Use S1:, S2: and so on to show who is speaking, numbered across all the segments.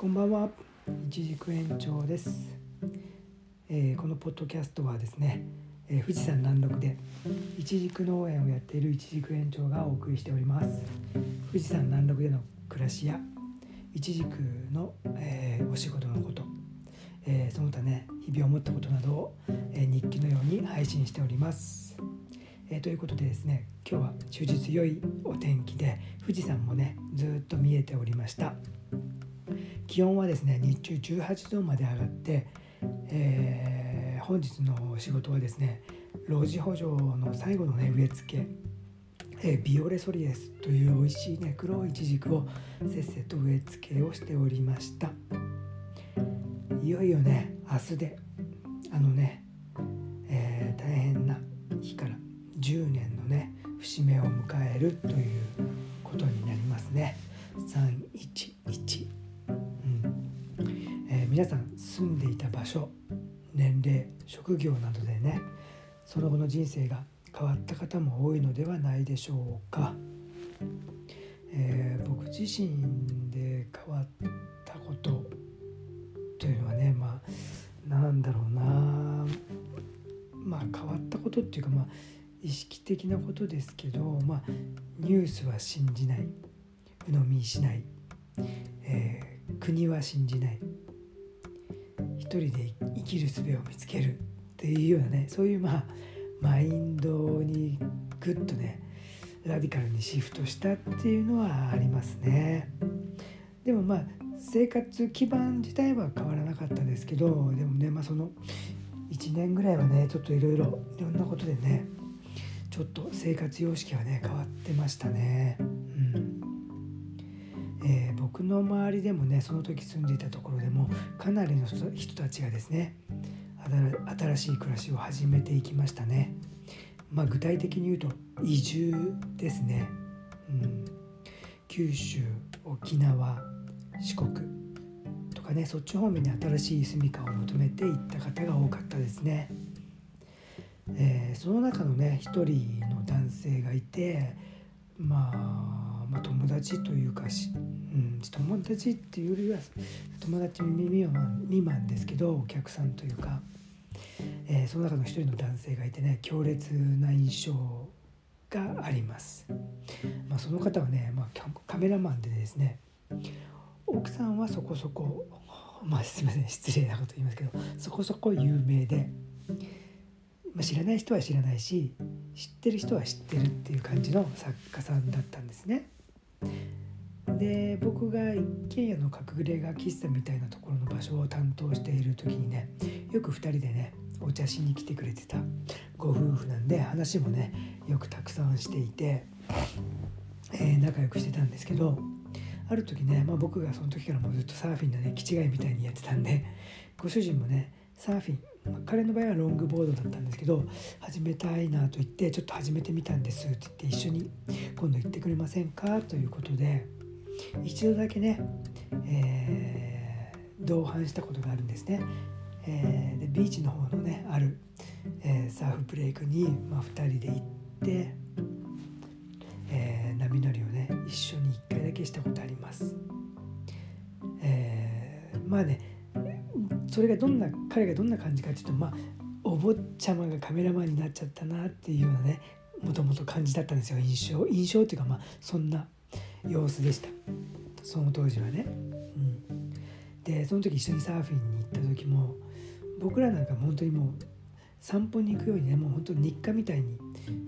S1: こんばんは。一軸園長です、えー、このポッドキャストはですね、えー、富士山南麓で一軸農園をやっている一軸園長がお送りしております。富士山南麓での暮らしや一軸の、えー、お仕事のこと、えその他ね日々思ったことなどを、え日記のように配信しております。えー、ということでですね今日は終日良いお天気で富士山もねずっと見えておりました。気温はですね日中18度まで上がって、えー、本日の仕事はですね老人補助の最後のね植え付けえ、ビオレソリエスという美味しいね黒いイチジクをせっせと植え付けをしておりました。いよいよね明日であのね、えー、大変な日から10年のね節目を迎えるという職業などでねその後の人生が変わった方も多いのではないでしょうか、えー、僕自身で変わったことというのはねまあなんだろうな。まあ変わったことっていうかまあ意識的なことですけど、まあ、ニュースは信じない。鵜呑みしない、えー、国は信じない。一人で生きる術を見つける。っていうようなねそういうまあマインドにグッとねラディカルにシフトしたっていうのはありますね。でもまあ生活基盤自体は変わらなかったですけどでもねまあその1年ぐらいはねちょっといろいろいろんなことでねちょっと生活様式はね変わってましたね。うんえー、僕の周りでもねその時住んでいたところでもかなりの人たちがですね新しい暮らしを始めていきましたね。まあ、具体的に言うと移住ですね。うん、九州沖縄四国とかねそっち方面に新しい住みかを求めていった方が多かったですね。えー、その中のね一人の男性がいて、まあ、まあ友達というかし、うん、友達っていうよりは友達未満未満ですけどお客さんというか、えー、その中の一人の男性がいてね強烈な印象があります。まあ、その方はね、まあ、カメラマンでですね奥さんはそこそこまあすいません失礼なこと言いますけどそこそこ有名でまあ、知らない人は知らないし知ってる人は知ってるっていう感じの作家さんだったんですね。で僕が一軒家の隠れ家喫茶みたいなところの場所を担当している時にねよく2人でねお茶しに来てくれてたご夫婦なんで話もねよくたくさんしていて、えー、仲良くしてたんですけどある時ね、まあ、僕がその時からもうずっとサーフィンのね気違いみたいにやってたんでご主人もねサーフィン、まあ、彼の場合はロングボードだったんですけど始めたいなと言ってちょっと始めてみたんですって言って一緒に今度行ってくれませんか？ということで一度だけね、えー、同伴したことがあるんですね。えー、でビーチの方のねある、えー、サーフブレイクに、まあ、2人で行って、えー、波乗りをね一緒に1回だけしたことあります。えー、まあねそれがどんな彼がどんな感じかっていうとまあお坊ちゃまがカメラマンになっちゃったなっていうようなねもともと感じだったんですよ印象印象っていうかまあそんな様子でしたその当時はね。うん、でその時一緒にサーフィンに行った時も僕らなんか本当にもう散歩に行くようにねもう本当日課みたいに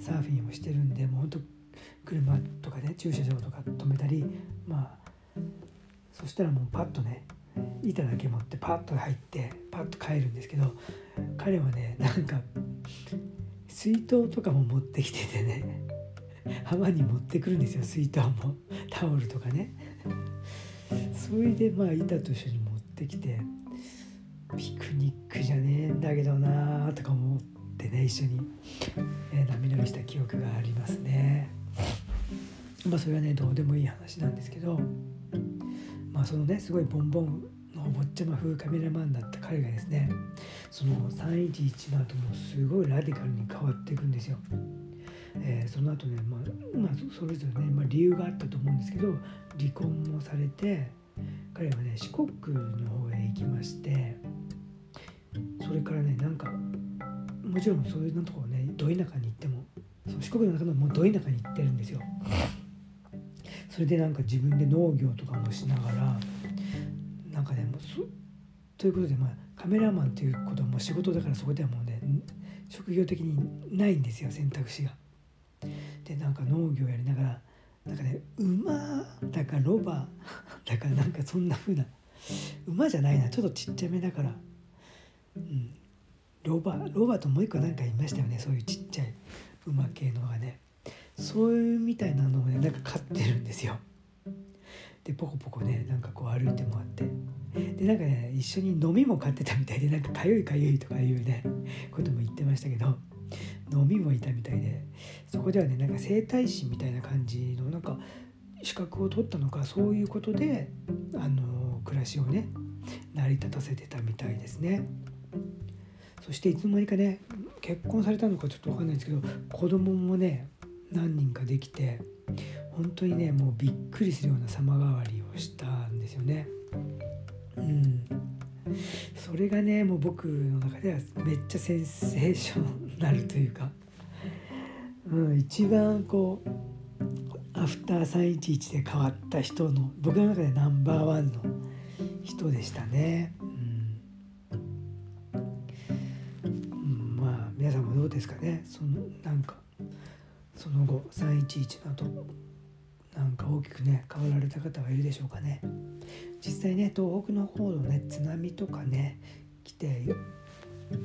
S1: サーフィンをしてるんでもう本当車とかね駐車場とか止めたりまあそしたらもうパッとね板だけ持ってパッと入ってパッと帰るんですけど彼はねなんか水筒とかも持ってきててね浜に持ってくるんですよ水筒もタオルとかね。それでまあ板と一緒に持ってきてピクニックじゃねえんだけどなーとか思ってね一緒に、えー、波乗りした記憶がありますねまあそれはねどうでもいい話なんですけどまあそのねすごいボンボンのお坊ちゃま風カメラマンだった彼がですねその311の後もすごいラディカルに変わっていくんですよ。えー、その後ね、まあ、まあ、それぞれね、まあ、理由があったと思うんですけど離婚もされて彼はね四国の方へ行きましてそれからねなんかもちろんそういうのところねど田舎に行ってもその四国の中のもうど田舎に行ってるんですよ。それでなんか自分で農業とかもしながらなんかねもうそということでまあカメラマンということはもう仕事だからそこではもうね職業的にないんですよ選択肢が。でなんか農業やりながらなんかね馬だかロバだかなんかそんな風な馬じゃないなちょっとちっちゃめだから。うん。ロバロバともう一個なんかいましたよねそういうちっちゃい馬系のがね。そういうみたいなのをねなんか飼ってるんですよ。でポコポコねなんかこう歩いて回って。でなんかね一緒に飲みも買ってたみたいでなんかかゆいかゆいとかいうねことも言ってましたけど飲みもいたみたいでそこではねなんか整体師みたいな感じのなんか資格を取ったのかそういうことであの暮らしをね成り立たせてたみたいですね。そしていつの間にかね結婚されたのかちょっと分かんないんですけど子供もね何人かできて本当にねもうびっくりするような様変わりをしたんですよね。うんそれがねもう僕の中ではめっちゃセンセーショナルというか、うん、一番こうアフター311で変わった人の僕の中でナンバーワンの人でしたね。うん、まあ皆さんもどうですかね。そのなんかその後311の後なんか大きくね変わられた方はいるでしょうかね。実際ね東北の方のね津波とかね来て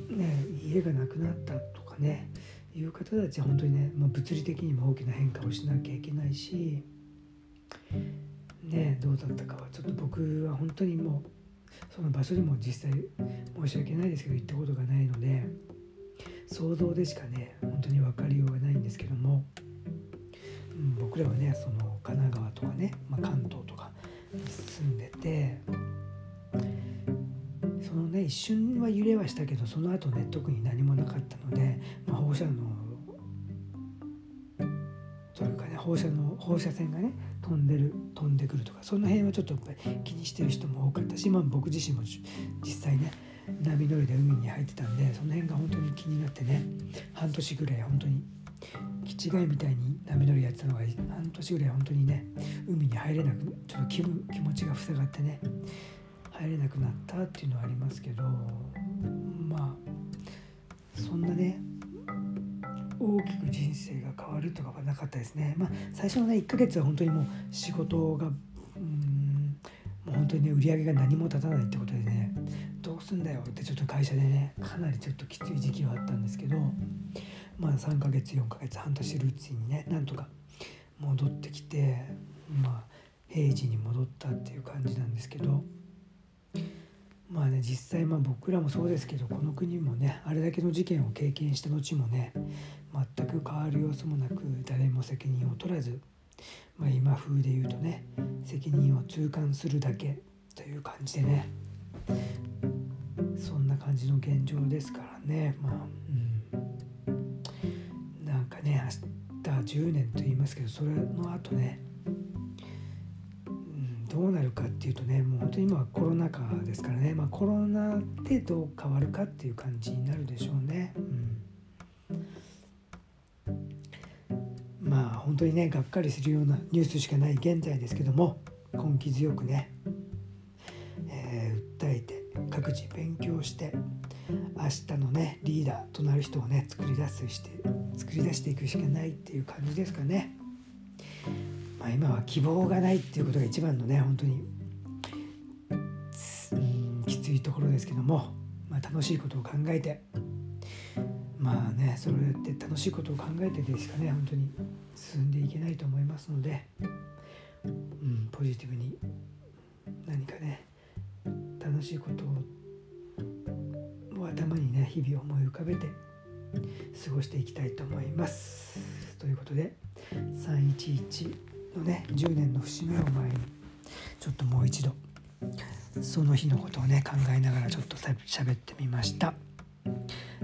S1: ね家がなくなったとかねいう方たちは本当にね、まあ、物理的にも大きな変化をしなきゃいけないしねどうだったかはちょっと僕は本当にもうその場所にも実際申し訳ないですけど行ったことがないので想像でしかね本当に分かりようがないんですけども、うん、僕らはねその神奈川とかね、まあ、関東とかに住んでてそのね一瞬は揺れはしたけどその後ね特に何もなかったので、まあ、放射能というかね放射能放射線がね飛んでる飛んでくるとかその辺はちょっとやっぱり気にしてる人も多かったし、まあ、僕自身も実際ね波乗りで海に入ってたんでその辺が本当に気になってね半年ぐらい本当に気違いみたいに波乗りやってたのが半年ぐらい本当にね海に入れなくちょっと気分気持ちが塞がってね入れなくなったっていうのはありますけどまあそんなね大きく人生が変わるとかはなかったですね。まあ、最初のね1ヶ月は本当にもう仕事がうんもう本当にね売り上げが何も立たないってことでねどうすんだよってちょっと会社でねかなりちょっときつい時期はあったんですけどまあ3ヶ月4ヶ月半年ルーツにねなんとか戻ってきてまあ平時に戻ったっていう感じなんですけどまあね実際まあ僕らもそうですけどこの国もねあれだけの事件を経験した後もね全く変わる様子もなく誰も責任を取らず、まあ、今風で言うとね責任を痛感するだけという感じでねそんな感じの現状ですからねまあうん。なんかね明日10年と言いますけどそれの後ねどうなるかっていうとねもう本当に今はコロナ禍ですからね、まあ、コロナでどう変わるかっていう感じになるでしょうね。うん、まあ本当にねがっかりするようなニュースしかない現在ですけども根気強くね、えー、訴えて各自勉強して明日のねリーダーとなる人をね作り出すして作り出していくしかないっていう感じですかね。まあ、今は希望がないっていうことが一番のね本当にんきついところですけども、まあ、楽しいことを考えてまあねそれって楽しいことを考えてでしかね本当に進んでいけないと思いますので、うん、ポジティブに何かね楽しいことを頭にね日々思い浮かべて過ごしていきたいと思います。ということで311のね10年の節目を前にちょっともう一度その日のことをね考えながらちょっとしゃべってみました、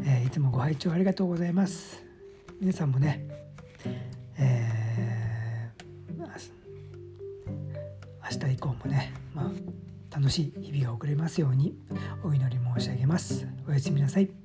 S1: えー、いつもご拝聴ありがとうございます。皆さんもね、えー、明日以降もねまあ楽しい日々が送れますようにお祈り申し上げます。おやすみなさい。